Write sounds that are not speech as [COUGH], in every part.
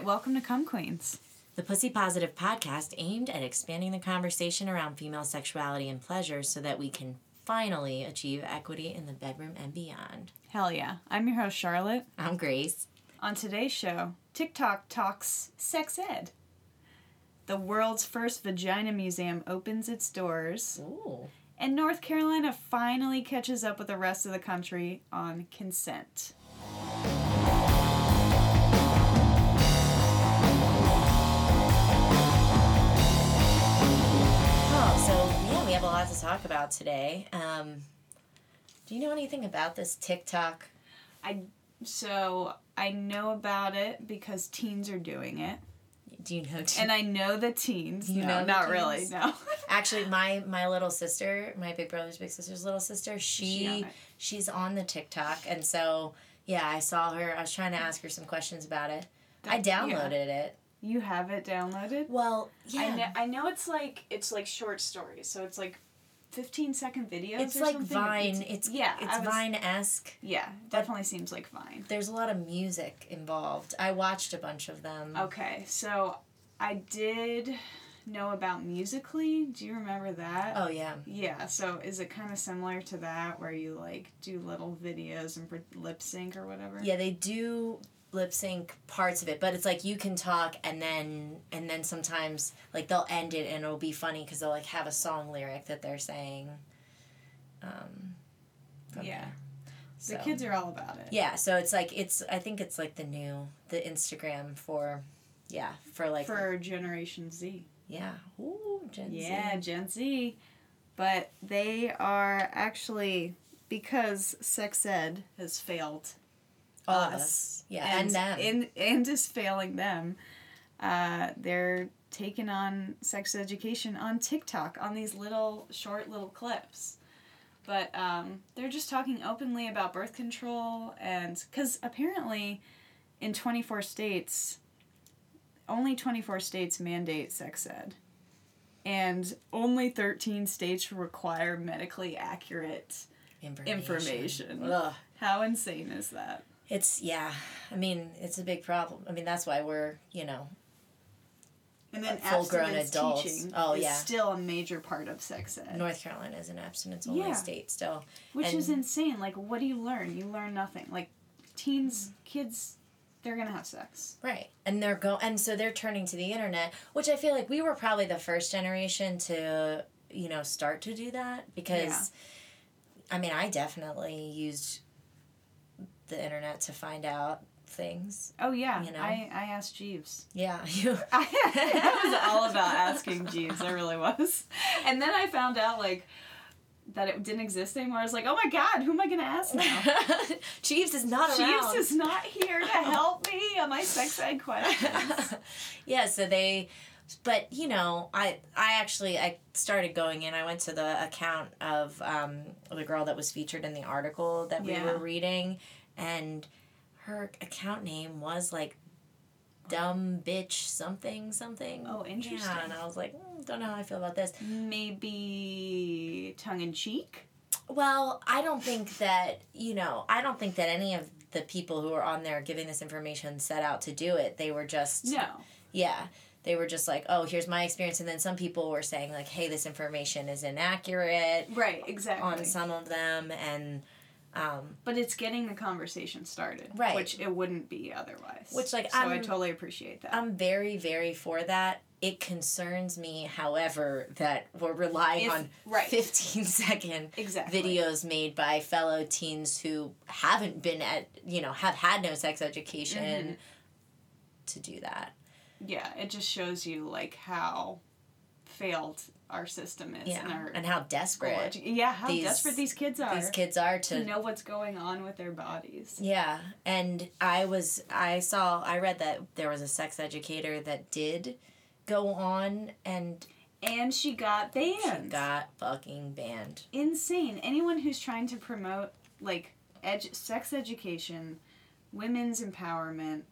right, welcome to Cum Queens. The Pussy Positive podcast aimed at expanding the conversation around female sexuality and pleasure so that we can finally achieve equity in the bedroom and beyond. Hell yeah. I'm your host, Charlotte. I'm Grace. On today's show, TikTok talks sex ed. The world's first vagina museum opens its doors. Ooh. And North Carolina finally catches up with the rest of the country on consent. We have a lot to talk about today. Um, do you know anything about this TikTok? I so I know about it because teens are doing it. Do you know? And I know the teens. You no, know not really. No. [LAUGHS] Actually, my my little sister, my big brother's big sister's little sister, she she she's on the TikTok, and so yeah, I saw her. I was trying to ask her some questions about it. I That- yeah. downloaded it. You have it downloaded? Well, yeah, I know, I know it's like it's like short stories, so it's like fifteen second videos. it's like something. Vine. It's yeah, it's was, Vine-esque. Yeah, definitely seems like Vine. There's a lot of music involved. I watched a bunch of them. Okay, so I did know about Musical.ly. Do you remember that? Oh yeah. Yeah, so is it kind of similar to that where you like do little videos and lip sync or whatever? Yeah, they do lip sync parts of it, but it's like you can talk and then and then sometimes like they'll end it and it'll be funny because they'll like have a song lyric that they're saying. Um, Yeah. The kids are all about it. Yeah, so it's like it's I think it's like the new the Instagram for yeah for like For Generation Z. yeah ooh Gen Z. Yeah, Z. Gen Z. But they are actually because sex ed has failed all us. Yeah and, them and and is failing them. Uh, they're taking on sex education on TikTok on these little short little clips. But um, they're just talking openly about birth control and because apparently in 24 states, only 24 states mandate sex ed. And only 13 states require medically accurate. information. information. How insane is that? It's yeah. I mean, it's a big problem. I mean, that's why we're you know And then Full-grown abstinence adults. teaching Oh, is yeah. still a major part of sex ed, North Carolina is an abstinence only Yeah. state still. which is insane. Like, what do you learn? You learn nothing. Like, teens, mm-hmm. kids, they're gonna have sex. Right. And they're go and so they're turning to the internet, which I feel like we were probably the first generation to, you know, start to do that because I mean, I definitely used the internet to find out things. Oh yeah, You know? I I asked Jeeves. Yeah, [LAUGHS] you [LAUGHS] I, was all about asking Jeeves. I really was. And then I found out like that it didn't exist anymore. I was like, oh my god, who am I gonna ask now? [LAUGHS] Jeeves is not Jeeves around. is not here to help me on my sex ed questions. yeah, so they but you know, I I actually I started going in. I went to the account of um, the girl that was featured in the article that we Yeah. were reading, and her account name was like dumb bitch something something. Oh, interesting. Yeah, and I was like, mm, don't know how I feel about this. Maybe tongue in cheek. Well, I don't think that you know. I don't think that any of the people who are on there giving this information set out to do it. They were just No. yeah they were just like oh here's my experience and then some people were saying like hey this information is inaccurate Right, exactly. on some of them and um, but it's getting the conversation started. Right. Which it wouldn't be otherwise. Which, like, so i I'm- totally appreciate that. i'm very very for that it concerns me however that we're relying If- on right. 15 [LAUGHS] second exactly. videos made by fellow teens who haven't been at you know have had no sex education Mm-hmm. to do that Yeah, it just shows you like how failed our system is yeah and our and how desperate Yeah, how these- desperate these kids are these kids are to to know what's going on with their bodies. Yeah, and I was I saw I read that there was a sex educator that did go on and And she got banned she got fucking banned. Insane. Anyone who's trying to promote like edu- sex education, women's empowerment,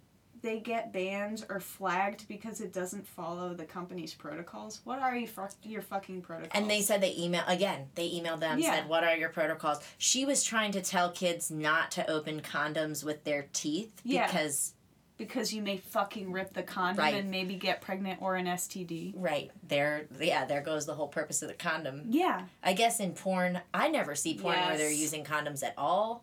they get banned or flagged because it doesn't follow the company's protocols. What are you fuck your fucking protocols? And they said they email again. They emailed them Yeah. said, "What are your protocols?" She was trying to tell kids not to open condoms with their teeth Yeah. because because you may fucking rip the condom Right. and maybe get pregnant or an STD. Right. There yeah, there goes the whole purpose of the condom. Yeah. I guess in porn, I never see porn where they're using condoms at all.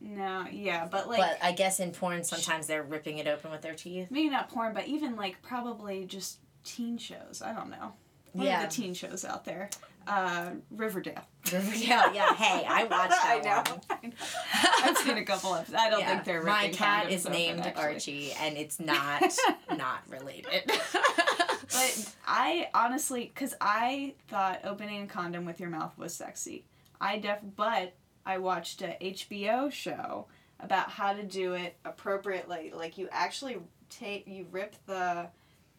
No, yeah, but like but I guess in porn, sometimes they're ripping it open with their teeth. maybe not porn, but even like probably just teen shows. I don't know. What Yeah. are the teen shows out there? Uh, Riverdale. yeah, yeah. [LAUGHS] Hey, I watched that [LAUGHS] I know. one. I. I've seen a couple of. I don't Yeah. think they're My cat is named actually. Archie, and it's [LAUGHS] not not related. But I honestly, because I thought opening a condom with your mouth was sexy. I def, but I watched a HBO show about how to do it appropriately. Like you actually take, you rip the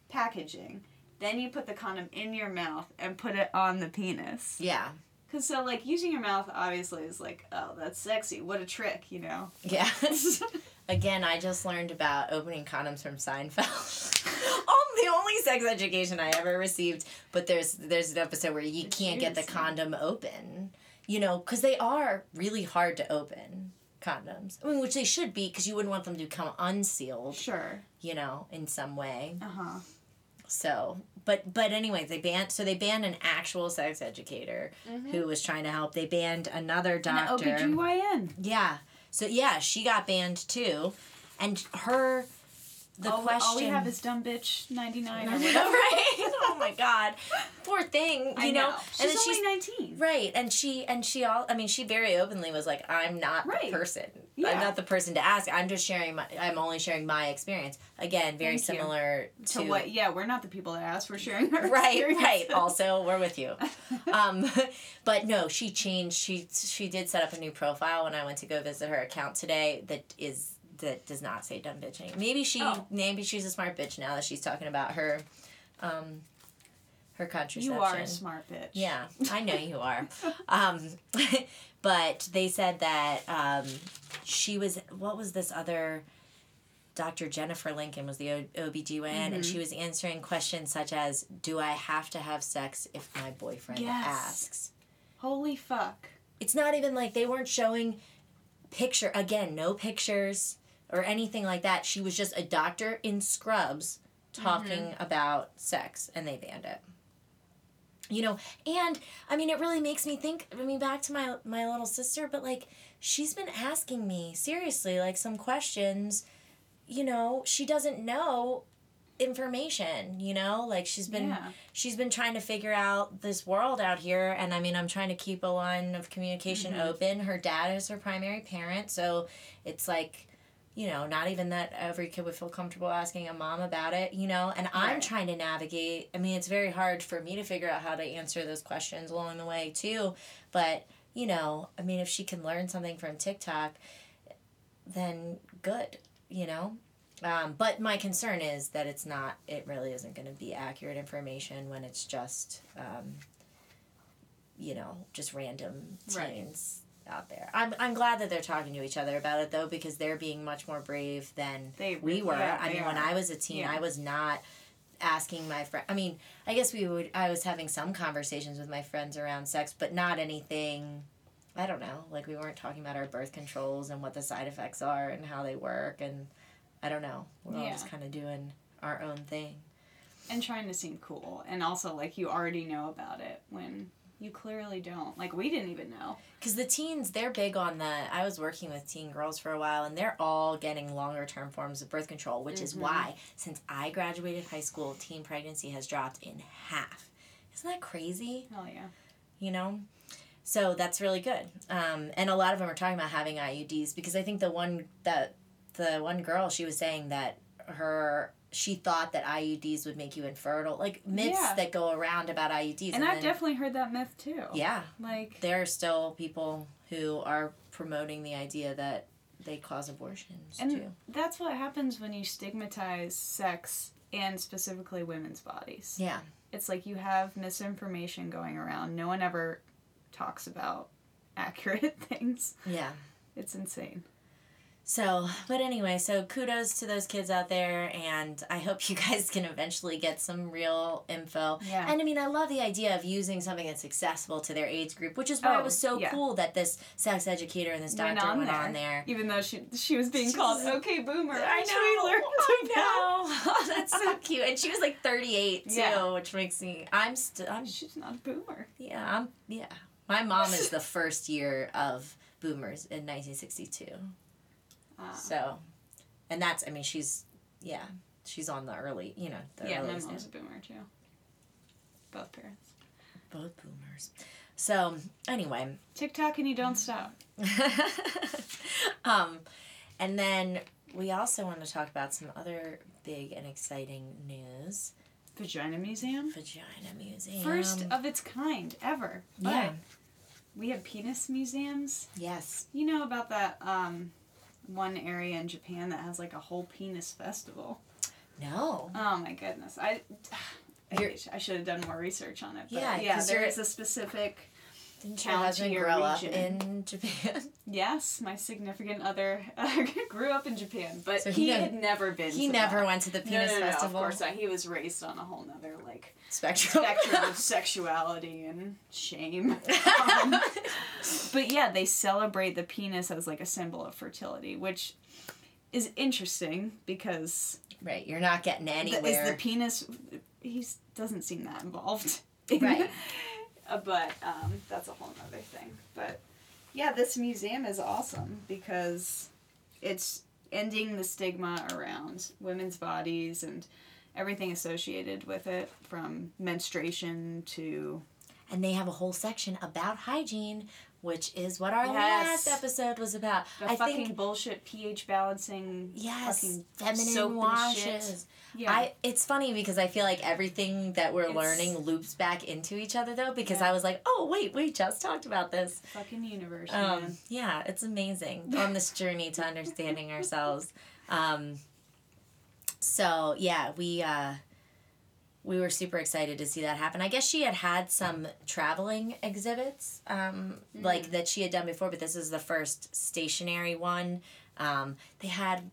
packaging, then you put the condom in your mouth and put it on the penis. yeah, Cause so like using your mouth obviously is like, oh, that's sexy. What a trick, you know. yeah. [LAUGHS] Again, I just learned about opening condoms from Seinfeld. [LAUGHS] oh, the only sex education I ever received. But there's there's an episode where you can't get the condom open. You know, because they are really hard to open condoms. I mean, which they should be, because you wouldn't want them to come unsealed. sure. You know, in some way. Uh huh. So, but but anyway, they banned. So they banned an actual sex educator who was trying to help. They banned another doctor. An. OBGYN. Yeah. So yeah, she got banned too, and her. The all, question. all we have is dumb bitch ninety nine or [LAUGHS] right? Oh my god, poor thing. You I know, know. and She's then only nineteen. Right, and she and she all I mean she very openly was like I'm not Right. the person. I'm not the person to ask. I'm just sharing my I'm only sharing my experience. Again, very Thank similar To what? Yeah, we're not the people that asked. We're sharing our Right, right. Also, we're with you. [LAUGHS] Um [LAUGHS] but no, she changed she she did set up a new profile when I went to go visit her account today that is that does not say dumb bitch anymore. Maybe she Oh. maybe she's a smart bitch now that she's talking about her um her contraception. You are a smart bitch. Yeah, [LAUGHS] I know you are. um, [LAUGHS] but they said that um, she was, what was this other, Dr. Jennifer Lincoln was the OBGYN, and Mm-hmm. she was answering questions such as, Do I have to have sex if my boyfriend Yes. asks? Holy fuck. It's not even like they weren't showing picture, again, no pictures or anything like that. She was just a doctor in scrubs talking mm-hmm. about sex, and they banned it you know and i mean it really makes me think i mean back to my my little sister but like she's been asking me seriously like some questions you know she doesn't know information you know like she's been Yeah. she's been trying to figure out this world out here and i mean i'm trying to keep a line of communication mm-hmm. open her dad is her primary parent so it's like you know not even that every kid would feel comfortable asking a mom about it you know and i'm Right. trying to navigate i mean it's very hard for me to figure out how to answer those questions along the way too but you know i mean if she can learn something from tiktok then good you know um, but my concern is that it's not it really isn't going to be accurate information when it's just um, you know just random Right. Out there. I'm, I'm glad that they're talking to each other about it though because they're being much more brave than They we were. yeah, i mean when i was a teen Yeah. i was not asking my friend i mean i guess we would i was having some conversations with my friends around sex but not anything i don't know like we weren't talking about our birth controls and what the side effects are and how they work and i don't know. We're all just kind of doing our own thing. And trying to seem cool. And also, like, you already know about it when you clearly don't. Like, we didn't even know. because the teens they're big on the i was working with teen girls for a while and they're all getting longer term forms of birth control which is Mhm. why since i graduated high school teen pregnancy has dropped in half isn't that crazy Hell yeah. you know so that's really good um, and a lot of them are talking about having iuds because i think the one that the one girl she was saying that her she thought that iuds would make you infertile like myths Yeah. that go around about iuds And I've then- definitely heard that myth too. yeah Like, there are still people who are promoting the idea that they cause abortions and too that's what happens when you stigmatize sex and specifically women's bodies. yeah It's like you have misinformation going around. No one ever talks about [LAUGHS] accurate things. yeah It's insane. So, but anyway, so kudos to those kids out there, and I hope you [LAUGHS] guys can eventually get some real info. Yeah. And I mean, I love the idea of using something that's accessible to their age group, which is why Oh, it was oh, so yeah. cool that this sex educator and this doctor went on went there. on there. Even though she she was being She's- called okay boomer. I know. I know. [LAUGHS] Oh, that's so [LAUGHS] cute. And she was like 38 too, Yeah. which makes me. I'm still. I'm. She's not a boomer. Yeah. I'm. Yeah. My mom is the first year of boomers in 1962. So, and that's. I mean, she's. Yeah. She's on the early. You know. The yeah, my mom's a boomer too. Both parents. Both boomers. So anyway. TikTok and you don't stop. [LAUGHS] um, and then we also want to talk about some other big and exciting news. Vagina Museum. Vagina Museum. First of its kind ever. But Yeah. We have penis museums. Yes. You know about that um, one area in Japan that has like a whole penis festival. No. Oh my goodness. I [SIGHS] I, I should have done more research on it. But Yeah, yeah, there a specific Didn't your husband or grow up region. in [LAUGHS] Japan? Yes, my significant other uh, [LAUGHS] grew up in Japan, but So he, he had never been. he to never that. went to the No, penis no, no, festival. of course not. He was raised on a whole nother like Spectrum. spectrum of [LAUGHS] sexuality and shame. Um, but yeah, they celebrate the penis as like a symbol of fertility, which is interesting because right. You're not getting the, anywhere. is the penis he doesn't seem that involved. in- Right. Uh, but um, that's a whole other thing. But yeah, this museum is awesome because it's ending the stigma around women's bodies and everything associated with it from menstruation to and they have a whole section about hygiene, which is what our Yes. last episode was about. the I fucking think bullshit pH balancing yes, fucking feminine washes. Yeah. I it's funny because I feel like everything that we're It's- learning loops back into each other though because Yeah. I was like, "Oh, wait, we just talked about this." fucking universe, Um, man. yeah, it's amazing on this journey to understanding ourselves. [LAUGHS] Um, so yeah, we uh, we were super excited to see that happen. I guess she had had some traveling exhibits um, like that she had done before, but this is the first stationary one. Um, they had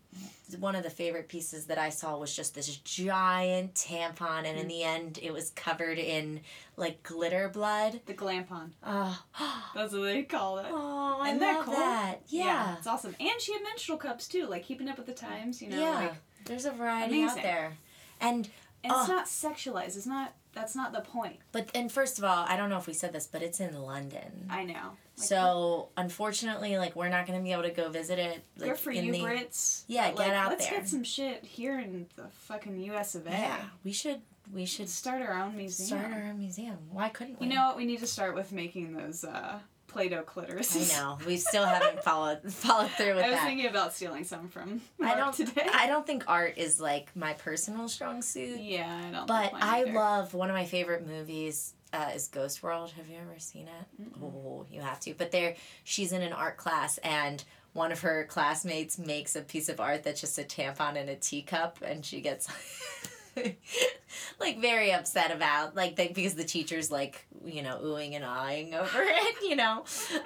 one of the favorite pieces that I saw was just this giant tampon, and in the end, it was covered in like glitter blood. The glampon. Oh, [GASPS] That's what they call it. Oh, I Isn't that love cool? that. Yeah. it's awesome. And she had menstrual cups too, like keeping up with the times, you know. yeah. Like, There's a variety out there. And and it's Oh. not sexualized. It's not. That's not the point. but and first of all, I don't know if we said this, but it's in London. I know. Like, so unfortunately, like we're not gonna be able to go visit it. Like, good for in you, the, Brits. Yeah, get like, out let's there. get some shit here in the fucking U.S. of A. Yeah, we should we should start our own museum. start our own museum. Why couldn't we? You know what? We need to start with making those uh, Play-Doh clitorises. I know we still haven't followed followed through with that. I was that. thinking about stealing some from I don't. today. I don't think art is like my personal strong suit. yeah, I don't. But I either. love one of my favorite movies uh, is Ghost World. Have you ever seen it? Mm-mm. Oh, you have to. But there, she's in an art class, and one of her classmates makes a piece of art that's just a tampon and a teacup, and she gets [LAUGHS] [LAUGHS] like very upset about like because the teacher's like you know oohing and eyeing over [LAUGHS] it, you know.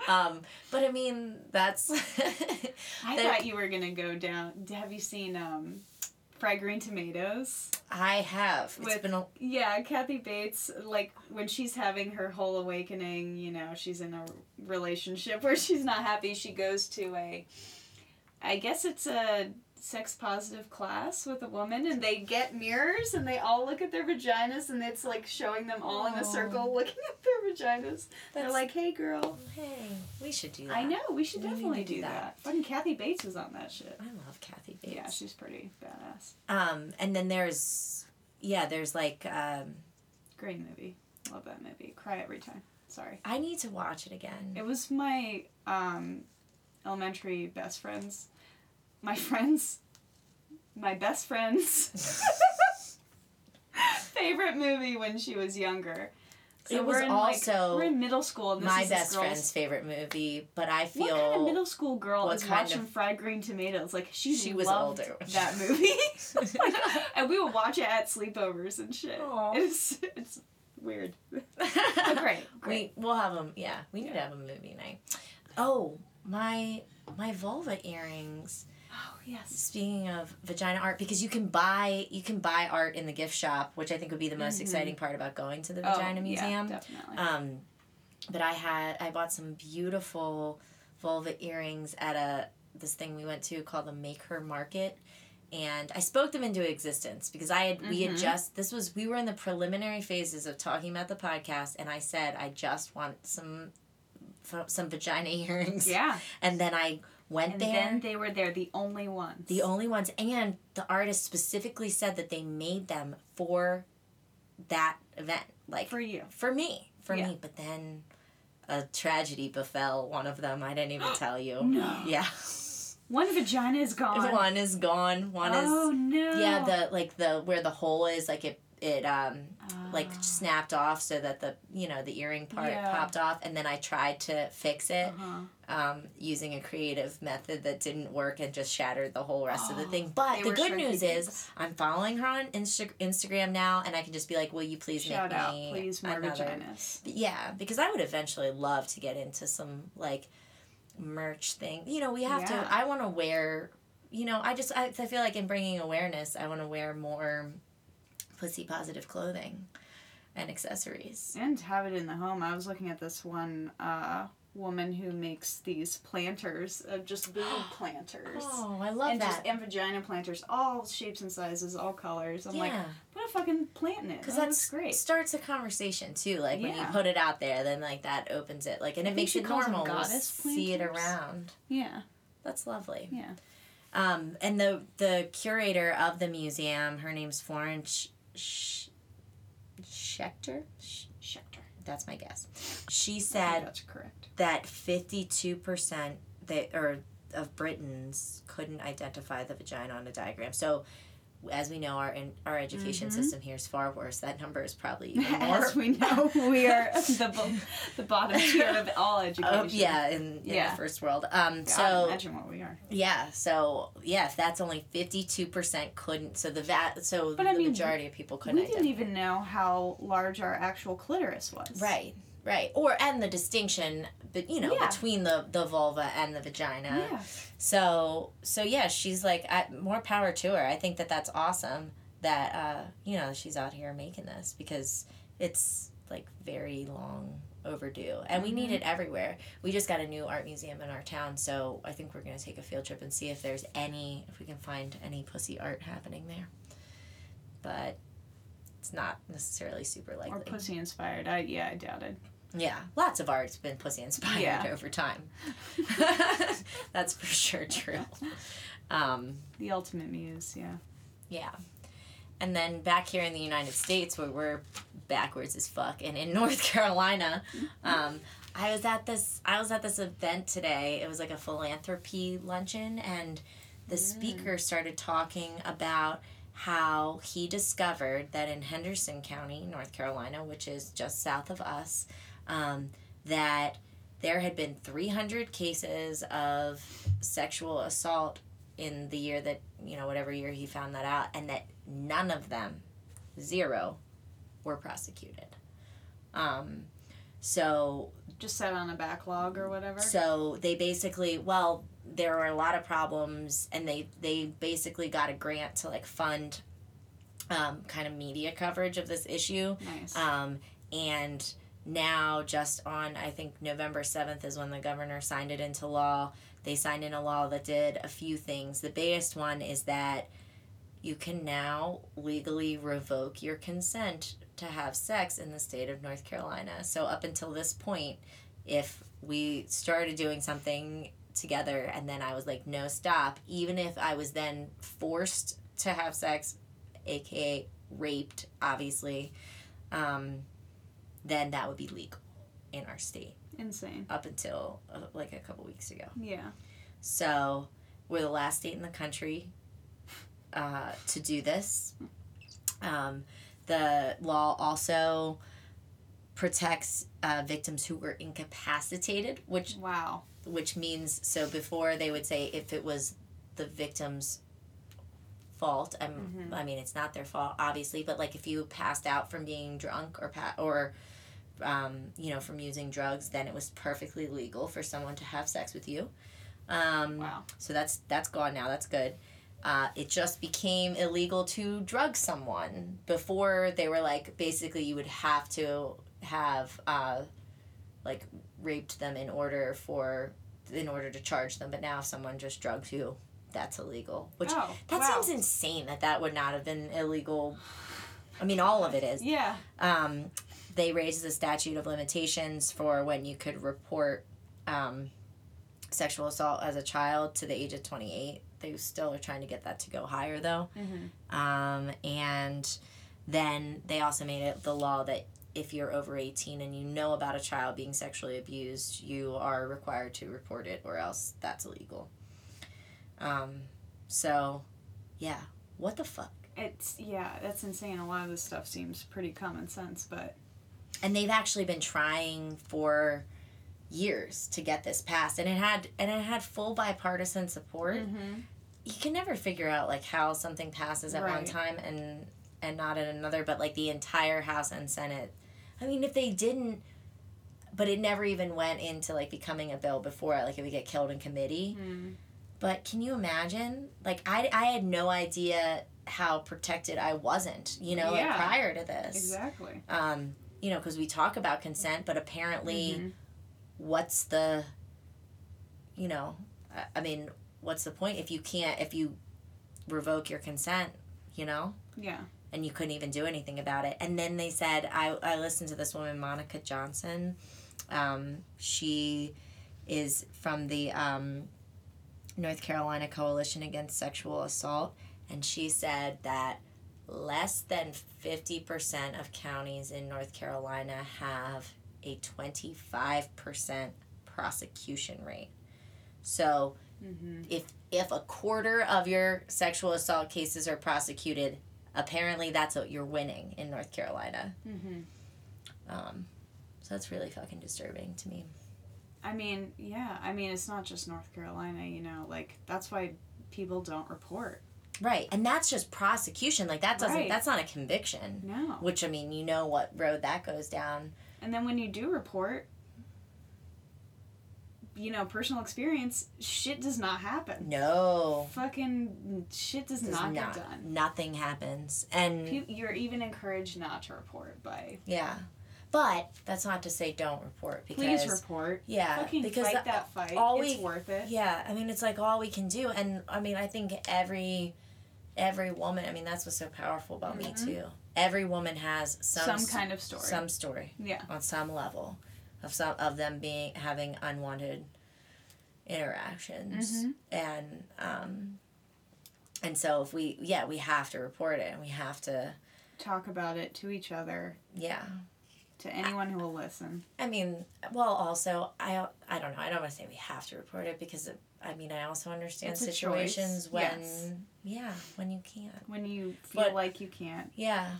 Um, but I mean that's. [LAUGHS] I thought you were gonna go down. Have you seen um, Fried Green Tomatoes? I have. It's With- been a Yeah, Kathy Bates. Like when she's having her whole awakening, you know, she's in a relationship where she's not happy. She goes to a, I guess it's a sex positive class with a woman, and they get mirrors and they all look at their vaginas, and it's like showing them all in a circle [LAUGHS] looking at their vaginas. They're like, "Hey, girl." hey, we should do that. I know. We should We definitely do do that. that. Fucking Kathy Bates was on that shit. I love Kathy Bates. Yeah, she's pretty badass. Um, and then there's, yeah, there's like, um, Great movie. Love that movie. Cry every time. Sorry. I need to watch it again. It was my um, elementary best friends. My friends. My best friend's [LAUGHS] favorite movie when she was younger. It was we're in, also like, we're in middle school. And this My best friend's favorite movie, but I feel What kind of middle school girl is watching of- Fried Green Tomatoes? Like she, She was loved older. that movie, [LAUGHS] Like, and we would watch it at sleepovers and shit. Aw. It's it's weird. But great, [LAUGHS] great. We we'll have them. Yeah, we need to have a movie night. Oh, my my vulva earrings. Oh yes. Speaking of vagina art, because you can buy you can buy art in the gift shop, which I think would be the most Mhm. exciting part about going to the Oh, vagina yeah, museum. definitely. Um, but I had I bought some beautiful vulva earrings at a this thing we went to called the Make Her Market, and I spoke them into existence because I had we had Mhm. just this was we were in the preliminary phases of talking about the podcast, and I said I just want some some vagina [LAUGHS] earrings, yeah. and then I went And there. then they were there, the only ones. The only ones, and the artist specifically said that they made them for that event, like for you. for me, for Yeah. me. But then a tragedy befell one of them. I didn't even [GASPS] tell you. No. Yeah, One vagina is gone. one is gone. One oh is Oh no. yeah. The like the where the hole is like it it um like Ah. snapped off so that the you know the earring part Yeah. popped off, and then I tried to fix it. Uh-huh. um, using a creative method that didn't work and just shattered the whole rest of the Oh, thing. But They the good news is. I'm following her on Insta- Instagram now, and I can just be like, "Will you please Shout make out, me please more another?" Yeah, because I would eventually love to get into some like merch thing. You know, we have Yeah. to. I want to wear. You know, I just I, I feel like in bringing awareness, I want to wear more pussy positive clothing and accessories. And have it in the home. I was looking at this one uh, woman who makes these planters of just [GASPS] boob [GASPS] planters. Oh, I love and that. just and vagina planters, all shapes and sizes, all colors. I'm like, yeah. put a fucking plant in it. Because Oh, that's great. starts a conversation too. Like when you put it out there, then like that opens it. Like and it makes it normal. to goddess see it around. Yeah, That's lovely. yeah. Um, and the the curator of the museum, her name's Florence Sh- Schechter. Sh- Schechter. That's my guess. She said that's correct. that fifty two percent that or of Britons couldn't identify the vagina on a diagram. So. As we know, our in, our education Mhm. system here is far worse. That number is probably even [LAUGHS] more. As we know, [LAUGHS] we are [LAUGHS] the bo- the bottom tier of all education. Oh, yeah, in, in Yeah. the first world. Um, God, so imagine what we are. yeah, so yeah, if that's only fifty two percent couldn't, so the va- so But I the mean, majority of people couldn't. We didn't identify. even know how large our actual clitoris was. Right, right, or and the distinction, but you know, Yeah. between the the vulva and the vagina. Yeah. So so yeah, she's like, I, more power to her. I think that that's awesome that uh you know she's out here making this because it's like very long overdue and we need Mhm. it everywhere we just got a new art museum in our town so i think we're going to take a field trip and see if there's any if we can find any pussy art happening there but it's not necessarily super likely Or pussy inspired. I yeah, I doubt it. Yeah lots of art's been pussy inspired Yeah. over time [LAUGHS] that's for sure true um The ultimate muse, yeah. Yeah. And then back here in the United States, where we're backwards as fuck, and in [LAUGHS] North Carolina, um, I was at this. I was at this event today. It was like a philanthropy luncheon, and the Mm. speaker started talking about how he discovered that in Henderson County, North Carolina, which is just south of us, um, that there had been 300 cases of sexual assault in the year that you know whatever year he found that out and that none of them zero were prosecuted um so Just set on a backlog or whatever. so they basically well there were a lot of problems and they they basically got a grant to like fund um, kind of media coverage of this issue nice. um, and now, just on, I think November 7th is when the governor signed it into law. They signed in a law that did a few things. The biggest one is that you can now legally revoke your consent to have sex in the state of North Carolina. So, up until this point, if we started doing something together and then I was like, no, stop, even if I was then forced to have sex, aka raped, obviously. Um, then that would be legal in our state Insane. up until uh, like a couple weeks ago. Yeah. So we're the last state in the country uh, to do this. Um, the law also protects uh, victims who were incapacitated, which Wow. which means so before they would say if it was the victim's fault I'm, Mhm. i mean it's not their fault obviously but like if you passed out from being drunk or pa- or um, you know from using drugs then it was perfectly legal for someone to have sex with you Um, Wow. So that's that's gone now. That's good. Uh, it just became illegal to drug someone. Before they were like basically you would have to have uh, like raped them in order for in order to charge them. But now if someone just drugs you, that's illegal. Which oh, that wow. seems insane that that would not have been illegal. I mean, all of it is. Yeah. Um, they raised the statute of limitations for when you could report um, sexual assault as a child to the age of 28. They still are trying to get that to go higher, though. Mm-hmm. Um, and then they also made it the law that if you're over 18 and you know about a child being sexually abused, you are required to report it or else that's illegal. Um, so, yeah. What the fuck? It's yeah, that's insane. A lot of this stuff seems pretty common sense, but and they've actually been trying for years to get this passed and it had and it had full bipartisan support mm-hmm. you can never figure out like how something passes at one time and and not at another but like the entire house and senate i mean if they didn't but it never even went into like becoming a bill before like it would get killed in committee mm. But can you imagine like i i had no idea how protected i wasn't you know like prior to this exactly. um, you know, because we talk about consent, but apparently, Mhm. what's the, you know, I, I mean, what's the point if you can't if you revoke your consent, you know, Yeah. and you couldn't even do anything about it. And then they said, I I listened to this woman, Monica Johnson. Um, she is from the um, North Carolina Coalition Against Sexual Assault, and she said that less than 50% of counties in North Carolina have a 25% prosecution rate. So Mm-hmm. if if a quarter of your sexual assault cases are prosecuted, apparently that's what you're winning in North Carolina. Mm-hmm. Um, so that's really fucking disturbing to me. I mean, yeah. I mean, it's not just North Carolina. You know, like that's why people don't report. Right, and that's just prosecution. Like that doesn't. Right. That's not a conviction. No. Which I mean, you know what road that goes down. And then when you do report, you know, personal experience, shit does not happen. No, Fucking shit does, does not, not. get done. Nothing happens, and You're even encouraged not to report by. yeah, but that's not to say don't report because Please report. yeah, Fucking because fight that fight. all it's we- worth it. Yeah, I mean it's like all we can do, and I mean I think every every woman. I mean that's what's so powerful about Mhm. Me Too. Every woman has some Some s- kind of story. some story Yeah. on some level of some of them being having unwanted interactions, Mhm. and um, and so if we yeah we have to report it and we have to Talk about it to each other, yeah. To anyone who will listen. I mean, well, also, I I don't know. I don't want to say we have to report it because it, I mean, I also understand It's situations when yes. yeah, when you can't. When you feel But- like you can't. Yeah.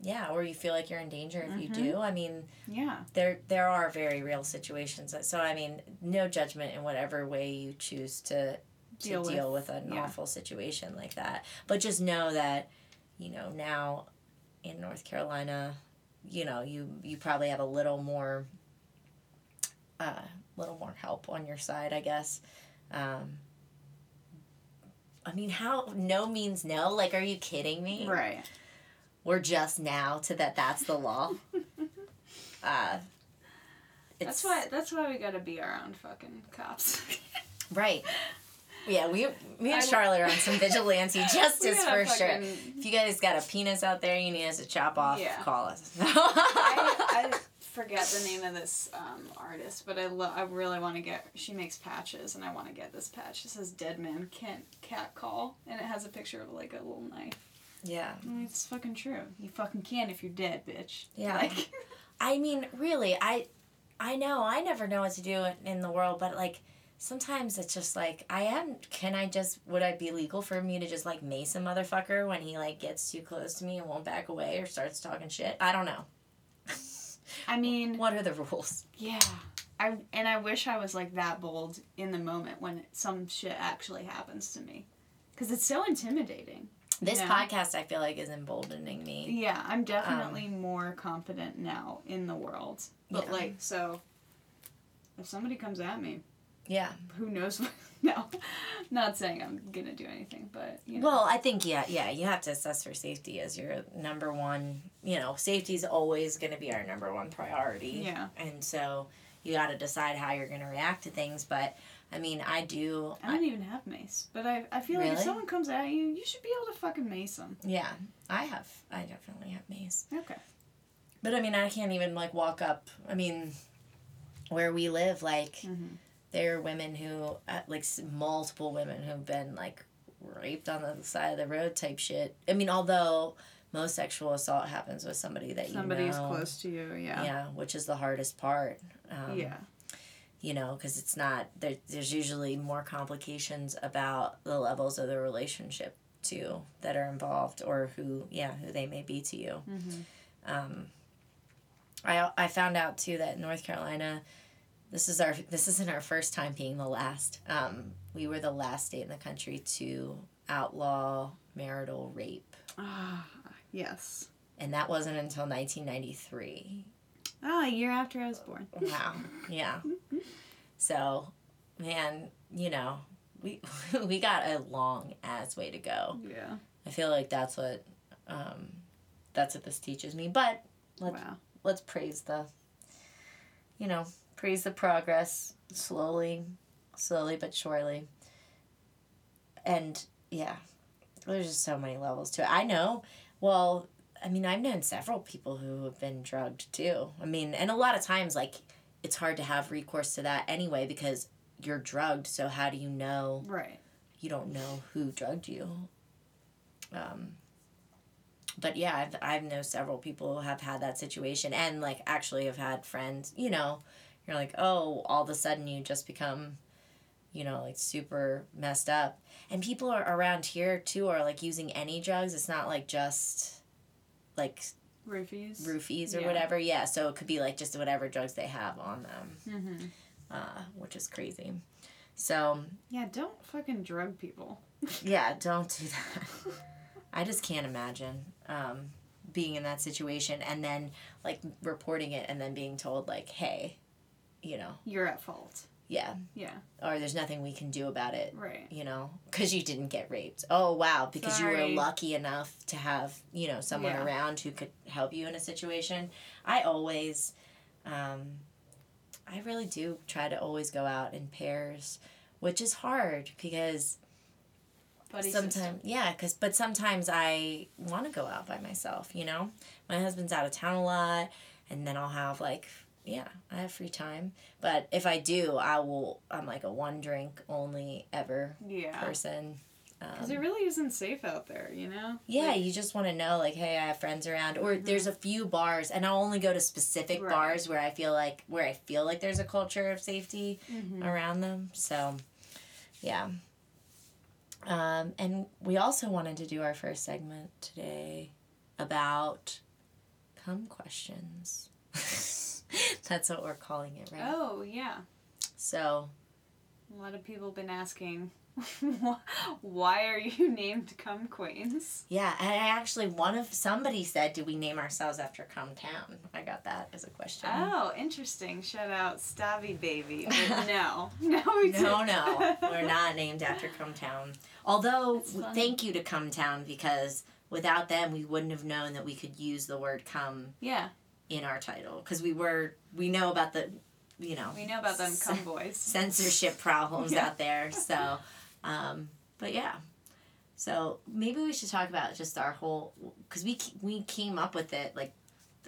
Yeah, or you feel like you're in danger if you Mhm. do. I mean, Yeah. there there are very real situations. So I mean, no judgment in whatever way you choose to to Deal deal, with- with, an yeah. awful situation like that. But just know that, you know, now in North Carolina, you know, you you probably have a little more uh little more help on your side, I guess. Um I mean, how no means no? Like, are you kidding me? Right. We're just now to that. That's the law. [LAUGHS] uh, That's why. That's why we gotta be our own fucking cops. [LAUGHS] Right. Yeah, we, me and Charlotte are on some vigilante [LAUGHS] justice for sure. If you guys got a penis out there you need us to chop off, Yeah. call us. [LAUGHS] I, I forget the name of this um, artist, but I lo- I really want to get. She makes patches, and I want to get this patch. It says "Dead Man Can't Cat Call," and it has a picture of like a little knife. yeah. Mean, it's fucking true. You fucking can if you're dead, bitch. Yeah. Like, I mean, really, I, I know I never know what to do in the world, but like sometimes it's just like I am. Can I just? Would it be legal for me to just like mace a motherfucker when he like gets too close to me and won't back away or starts talking shit? I don't know. I mean, What are the rules? yeah. I and I wish I was like that bold in the moment when some shit actually happens to me, because it's so intimidating. This podcast, I feel like, is emboldening me. Yeah, I'm definitely um, more confident now in the world. But Yeah. like, so if somebody comes at me, Yeah. Who knows? [LAUGHS] no, not saying I'm gonna do anything, but you know. Well, I think yeah, yeah, you have to assess for safety as your number one. You know, safety is always going to be our number one priority. Yeah. And so you got to decide how you're going to react to things. But I mean, I do. I don't even have mace, but I, I feel like if someone comes at you, you should be able to fucking mace them. Yeah, I have. I definitely have mace. Okay. But I mean, I can't even like walk up. I mean, where we live, like Mhm. There are women who, uh, like multiple women who've been like raped on the side of the road type shit. I mean, although most sexual assault happens with somebody that Somebody's you know. close to you, Yeah. yeah. which is the hardest part. Um, yeah. You know, because it's not there. There's usually more complications about the levels of the relationship too that are involved, or who, yeah, who they may be to you. Mhm. Um, I I found out too that North Carolina, this is our this isn't our first time being the last. Um, we were the last state in the country to outlaw marital rape, Ah, yes. and that wasn't until 1993. Ah, a year after I was born. Wow. Yeah. So, man, you know, we [LAUGHS] we got a long ass way to go. Yeah. I feel like that's what um, that's what this teaches me. But let's Wow. let's praise the you know praise the progress slowly slowly but surely and yeah there's just so many levels to it i know well i mean i've known several people who have been drugged too i mean and a lot of times like it's hard to have recourse to that anyway because you're drugged so how do you know Right. you don't know who drugged you. Um, but yeah, I've I've know several people who have had that situation, and like actually have had friends. You know, you're like, oh, all of a sudden you just become, you know, like super messed up, and people are around here too are like using any drugs. It's not like just like Roofies. roofies or Yeah. whatever. Yeah, so it could be like just whatever drugs they have on them, Mm-hmm. uh, which is crazy. So Yeah, don't fucking drug people. [LAUGHS] Yeah, don't do that. I just can't imagine um, being in that situation and then like reporting it and then being told like, hey, you know, You're at fault. yeah, Yeah. or there's nothing we can do about it, Right. you know, because you didn't get raped. Oh wow, because you were lucky enough to have you know someone Yeah. around who could help you in a situation. I always, um, I really do try to always go out in pairs, which is hard because Buddy sometimes yeah because but sometimes i want to go out by myself you know my husband's out of town a lot and then i'll have like yeah i have free time but if i do i will i'm like a one drink only ever Yeah. person Because um, it really isn't safe out there, you know? yeah Like, you just want to know like hey i have friends around or there's a few bars and i'll only go to specific Right. bars where i feel like where i feel like there's a culture of safety mhm. around them. So, yeah. Um, and we also wanted to do our first segment today about come questions. [LAUGHS] [LAUGHS] That's what we're calling it, right? Oh, yeah. So, A lot of people have been asking, [LAUGHS] why are you named Cum Queens? yeah, and I actually, one of somebody said, "Do we name ourselves after Cum Town?" I got that as a question. Oh, interesting. Shout out Stabby Baby. [LAUGHS] But no. No, we No, didn't. no, no. we're not named after Cum Town. Although, thank you to Cum Town because without them, we wouldn't have known that we could use the word cum Yeah, in our title because we were we know about the you know we know about them c- cum boys. [LAUGHS] censorship [LAUGHS] problems Yeah. out there so um but yeah so maybe we should talk about just our whole because we we came up with it like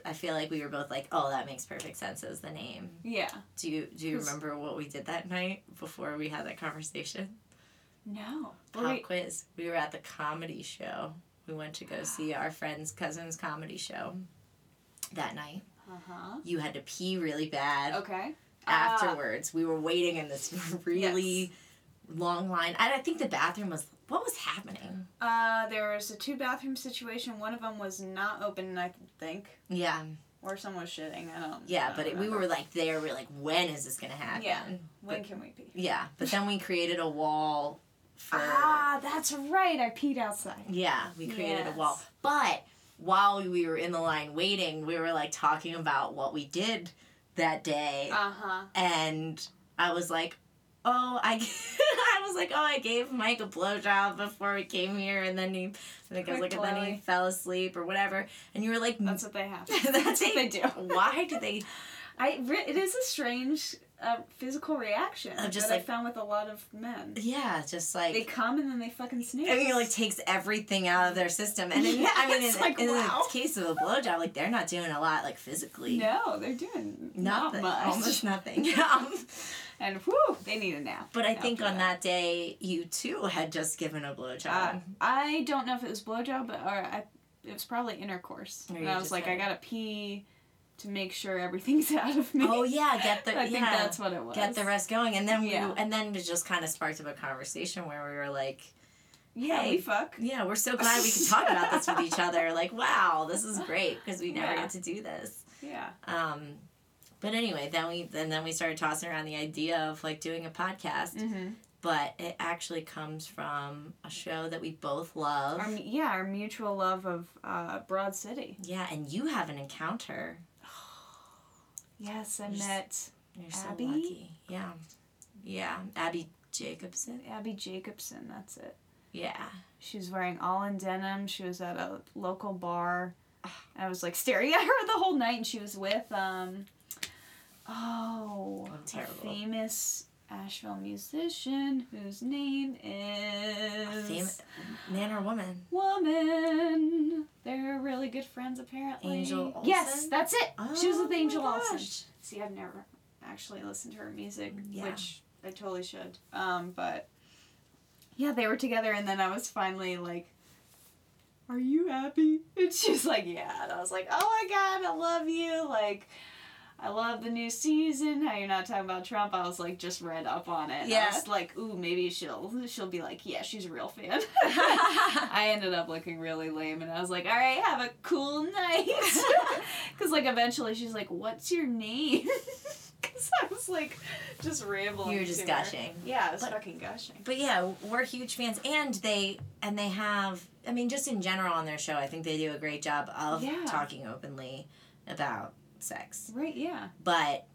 I feel like we were both like oh that makes perfect sense as the name Yeah. do you do you remember what we did that night before we had that conversation No. pop Wait. quiz we were at the comedy show we went to go [GASPS] see our friend's cousin's comedy show that night Uh huh. you had to pee really bad Okay. afterwards. we were waiting in this [LAUGHS] really Yes. long line. And I think the bathroom was what was happening? Uh, there was a two bathroom situation. One of them was not open, I think, Yeah, or someone was shitting. I don't. I yeah, don't but it, we were like there. We are like, when is this gonna happen? Yeah. When but- can we pee? yeah. But then we created a wall for. Ah, that's right. I peed outside. Yeah, we created a wall. But while we were in the line waiting, we were like talking about what we did that day, Uh huh. and I was like, oh, I, [LAUGHS] I was like, oh, I gave Mike a blowjob before we came here, and then he, I think I was like, and then he fell asleep or whatever, and you were like, That's what they have. [LAUGHS] that's what they do. Why do they? [LAUGHS] I it is a strange uh, physical reaction Of just that like- I found with a lot of men. Yeah, just like They come and then they fucking sneeze. I mean, it like takes everything out of their system, and in, Yeah, I mean, it's in, like, in wow. the case of a blowjob, like they're not doing a lot, like physically. no, they're doing not Nothing, much. almost nothing. [LAUGHS] um, And whew, they need a nap. but I think on that day, you too had just given a blowjob. Uh, I don't know if it was blowjob, but or I, it was probably intercourse. Or And I was like, I gotta pee to make sure everything's [LAUGHS] out of me. oh yeah, get the I think that's what it was. get the rest going, and then we, Yeah. and then it just kind of sparked up a conversation where we were like, Yeah, Hey. we fuck. yeah, we're so [LAUGHS] glad we can talk about this with each other. Like, wow, this is great because we never Yeah. get to do this. Yeah. Um, but anyway, then we and then we started tossing around the idea of like doing a podcast. Mm-hmm. But it actually comes from a show that we both love. Our, yeah, our mutual love of uh, Broad City. yeah, and you have an encounter. Yes, I You're met You're so Abbi? lucky. Yeah, yeah, Abbi Jacobson. Abbi Jacobson. That's it. Yeah, She was wearing all in denim. She was at a local bar. I was like staring [LAUGHS] at her the whole night, and she was with um, oh, a famous Asheville musician whose name is man or woman. woman. They're really good friends, apparently. Angel Olsen? Yes, that's it. she was Oh with Angel my Olsen. See, I've never actually listened to her music, Yeah. which I totally should. Um, but yeah, they were together, and then I was finally like, "Are you happy?" [LAUGHS] And she's like, "Yeah," and I was like, "Oh my god, I love you!" Like. I love the new season. How you're not talking about Trump? I was like just read up on it. Yeah. I was like, ooh, maybe she'll she'll be like, yeah, she's a real fan. [LAUGHS] [LAUGHS] I ended up looking really lame, and I was like, all right, have a cool night. [LAUGHS] Because like eventually she's like, what's your name? Because I was like just rambling. You were just to her. gushing. Yeah, I was But- fucking gushing. But yeah, we're huge fans, and they and they have. I mean, just in general on their show, I think they do a great job of Yeah. talking openly about sex. Right? Yeah. But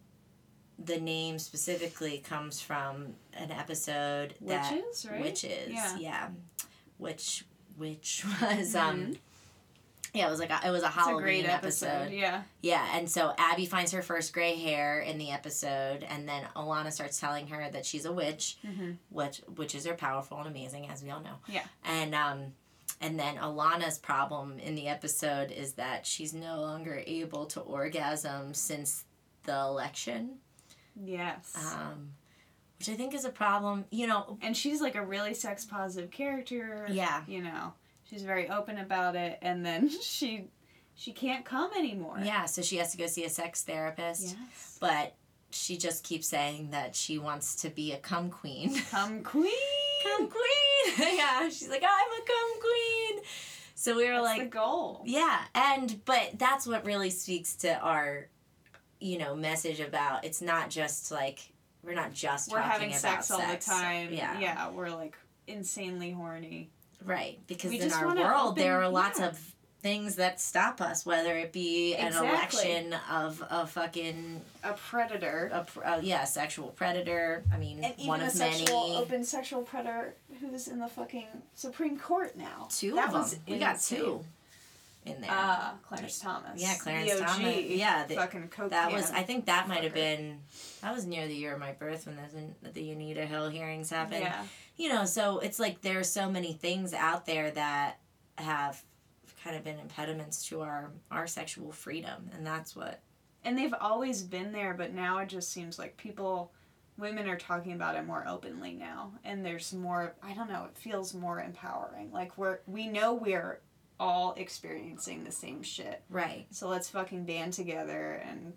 the name specifically comes from an episode that Witches, right? witches, Yeah. yeah, which which [LAUGHS] was um. Yeah, it was like a, it was a a Halloween great episode. episode. Yeah. Yeah, and so Abbi finds her first gray hair in the episode, and then Ilana starts telling her that she's a witch, Mm-hmm. which witches are powerful and amazing, as we all know. Yeah. And um, and then Ilana's problem in the episode is that she's no longer able to orgasm since the election, Yes. um, which I think is a problem. You know, and she's like a really sex positive character. Yeah. You know, she's very open about it, and then [LAUGHS] she she can't come anymore. yeah. So she has to go see a sex therapist, Yes. but she just keeps saying that she wants to be a cum queen. Cum queen. Cum queen. [LAUGHS] yeah, she's like, I'm a cum queen. So we were That's like, the goal. yeah, and but that's what really speaks to our, you know, message about it's not just like we're not just We're talking having about sex all the time. Yeah, Yeah, we're like insanely horny. right. Because We in our world, there are lots yeah. of things that stop us, whether it be an Exactly. election of a fucking A predator. a, uh, yeah sexual predator. I mean, And even one a of many. sexual, open sexual predator who's in the fucking Supreme Court now. Two that of them. was we got two in there. Uh, Clarence Thomas. Yeah, Clarence Thomas. Yeah, the- fucking That was. I think that might have been, that was near the year of my birth when the, the Anita Hill hearings happened. Yeah. You know, so it's like there's so many things out there that have kind of been impediments to our, our sexual freedom. And that's what, And they've always been there, but now it just seems like people, women are talking about it more openly now. And there's more, I don't know, it feels more empowering. Like we're, we know we're all experiencing the same shit. right. So let's fucking band together and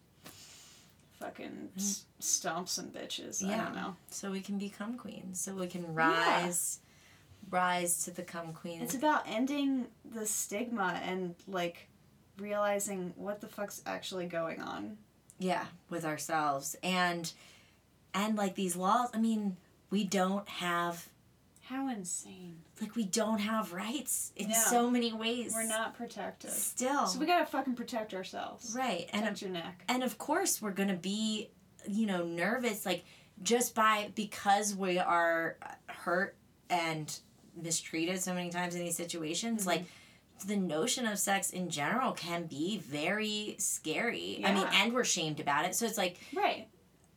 fucking mm. s- stomp some bitches. I don't know. So we can become queens. So we can rise, rise to the cum queen. It's about ending the stigma and like realizing what the fuck's actually going on. yeah, with ourselves. And, and like these laws, I mean, we don't have How insane. like we don't have rights in No. so many ways. We're not protected. still So we gotta fucking protect ourselves. right, and Protect your neck. and of course we're gonna be, you know, nervous. Like just by because we are hurt and mistreated so many times in these situations Mm-hmm. like the notion of sex in general can be very scary i mean and we're shamed about it so it's like Right.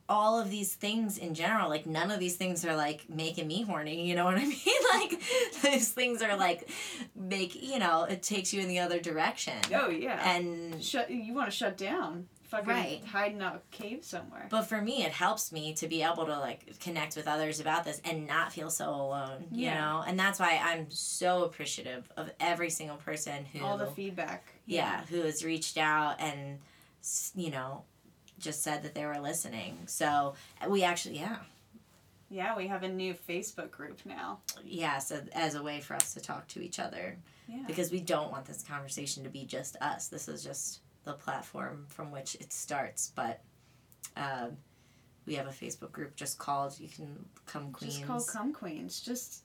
all of these things in general like none of these things are like making me horny you know what i [LAUGHS] mean [LAUGHS] like these things are like make you know it takes you in the other direction Oh yeah. and shut. You want to shut down. Fucking Right. hide in a cave somewhere. but for me it helps me to be able to like connect with others about this and not feel so alone you know and that's why i'm so appreciative of every single person who All the feedback. yeah who has reached out and you know just said that they were listening so we actually yeah Yeah, we have a new Facebook group now. yeah so as a way for us to talk to each other Yeah. because we don't want this conversation to be just us this is just the platform from which it starts but um, we have a facebook group just called you can cum queens Just called Cum Queens. Just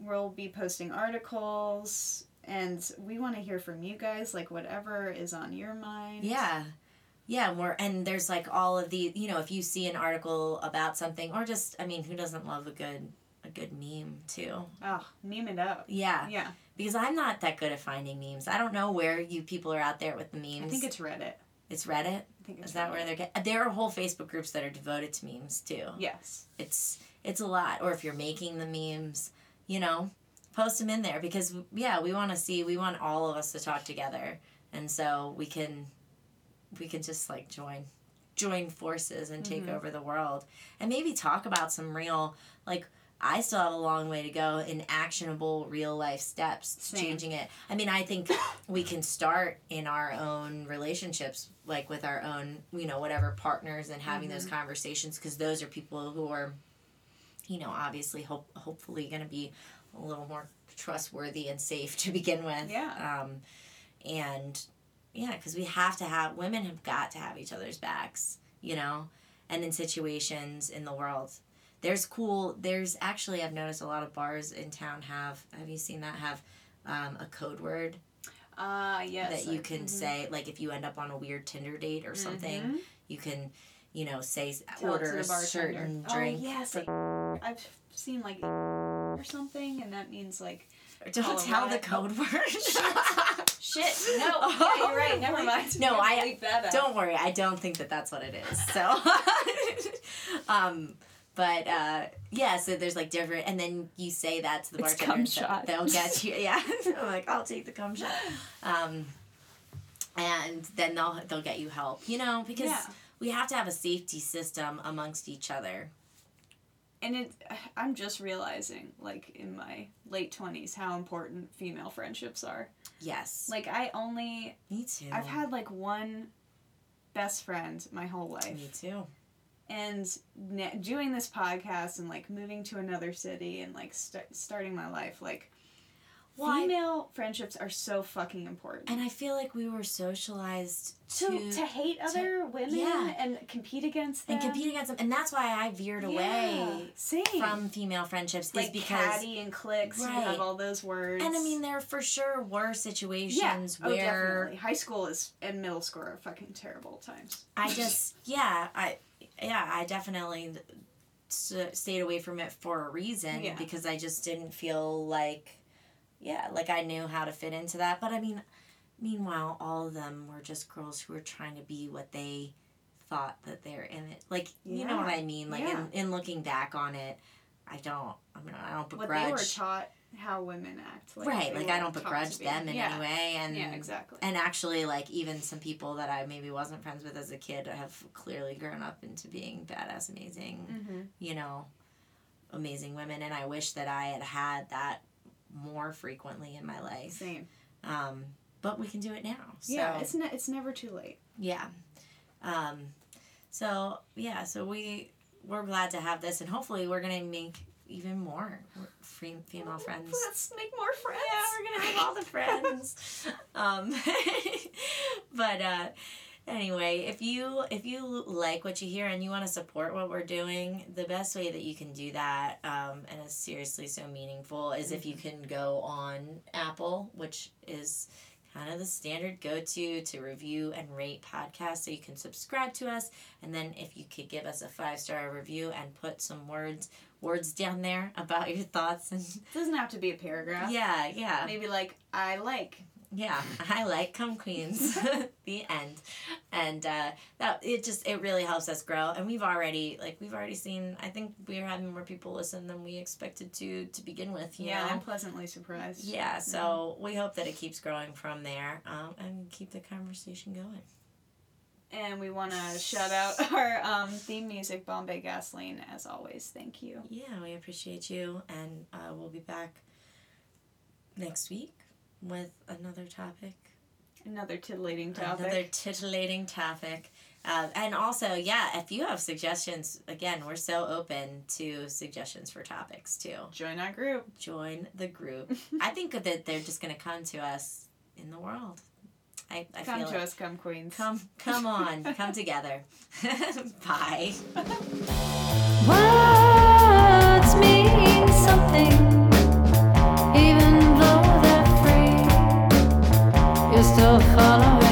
we'll be posting articles and we want to hear from you guys like whatever is on your mind. yeah yeah more and there's like all of the you know if you see an article about something or just i mean who doesn't love a good a good meme too Oh, meme it up. yeah Yeah. because i'm not that good at finding memes i don't know where you people are out there with the memes I think it's Reddit. it's reddit I think it's is that Reddit. where they're getting there are whole facebook groups that are devoted to memes too Yes. it's it's a lot or if you're making the memes you know post them in there because yeah we want to see we want all of us to talk together and so we can we can just like join join forces and take Mhm. over the world and maybe talk about some real like I still have a long way to go in actionable real life steps Same. changing it. I mean, I think [COUGHS] we can start in our own relationships, like with our own, you know, whatever partners and having those conversations because those are people who are, you know, obviously hope hopefully going to be a little more trustworthy and safe [LAUGHS] to begin with. Yeah. Um, and yeah, because we have to have women have got to have each other's backs, you know, and in situations in the world. There's cool. There's actually I've noticed a lot of bars in town have. Have you seen that have um, a code word Uh yes. that you can mhm. say like if you end up on a weird Tinder date or something, Mhm. you can, you know, say Tell order a certain Oh, yes, for- I've seen like or something, and that means like Don't Colorado. tell the code word. [LAUGHS] shit. No, [LAUGHS] yeah, you're right. Never mind. [LAUGHS] No, I- Leave that out. Don't worry, I don't think that that's what it is. So, um, but uh, yeah, so there's like different, and then you say that to the It's bartender, shot. They'll get you. Yeah, [LAUGHS] [LAUGHS] I'm like I'll take the cum shot, um, and then they'll they'll get you help. You know, because Yeah. we have to have a safety system amongst each other. and it [SIGHS] i'm just realizing like in my late 20s how important female friendships are Yes, like i only me too. i've had like one best friend my whole life me too. And na- doing this podcast and like moving to another city and like st- starting my life like Well, I- female friendships are so fucking important And I feel like we were socialized to, to to hate other women yeah. and compete against them and compete against them, and that's why I veered Yeah, away same from female friendships like is because catty and cliques you Right. have all those words and I mean there for sure were situations oh, where definitely. High school is and middle school are fucking terrible times. I just yeah I yeah I definitely stayed away from it for a reason Yeah. because I just didn't feel like yeah like I knew how to fit into that but I mean meanwhile all of them were just girls who were trying to be what they thought that they're in it like you know what I mean like Yeah. in, in looking back on it I don't I mean I don't What begrudge they were taught how women act. right like I don't begrudge them in yeah. any way and Yeah, exactly. and actually like even some people that i maybe wasn't friends with as a kid have clearly grown up into being badass amazing mm-hmm. you know amazing women and i wish that i had had that more frequently in my life Same. um, but we can do it now so Yeah, it's ne- it's never too late. yeah um, so yeah so we we're glad to have this and hopefully we're gonna make even more free female friends Let's make more friends. yeah, we're gonna have all the friends. [LAUGHS] um, [LAUGHS] but uh, anyway, if you if you like what you hear and you want to support what we're doing, the best way that you can do that, um, and it's seriously so meaningful, is if you can go on Apple, which is kind of the standard go to to review and rate podcasts. So you can subscribe to us, and then if you could give us a five star review and put some words words down there [LAUGHS] about your thoughts and It doesn't have to be a paragraph. yeah yeah Maybe like I like. Yeah i like cum queens [LAUGHS] the end and uh that it just it really helps us grow and we've already like we've already seen i think we're having more people listen than we expected to to begin with you Yeah, know? I'm pleasantly surprised. yeah so we hope that it keeps growing from there um, and keep the conversation going And we want to shout out [LAUGHS] our um, theme music, Bombay Gasoline, as always. Thank you. yeah we appreciate you and uh, we'll be back next week with another topic. Another titillating topic. Another titillating topic. Uh, and also, yeah, if you have suggestions, again, we're so open to suggestions for topics too. Join our group. Join the group. [LAUGHS] I think that they're just going to come to us in the world. I, I come to us, cum queens. Come, come on, come together. [LAUGHS] Bye. Words mean something? still follow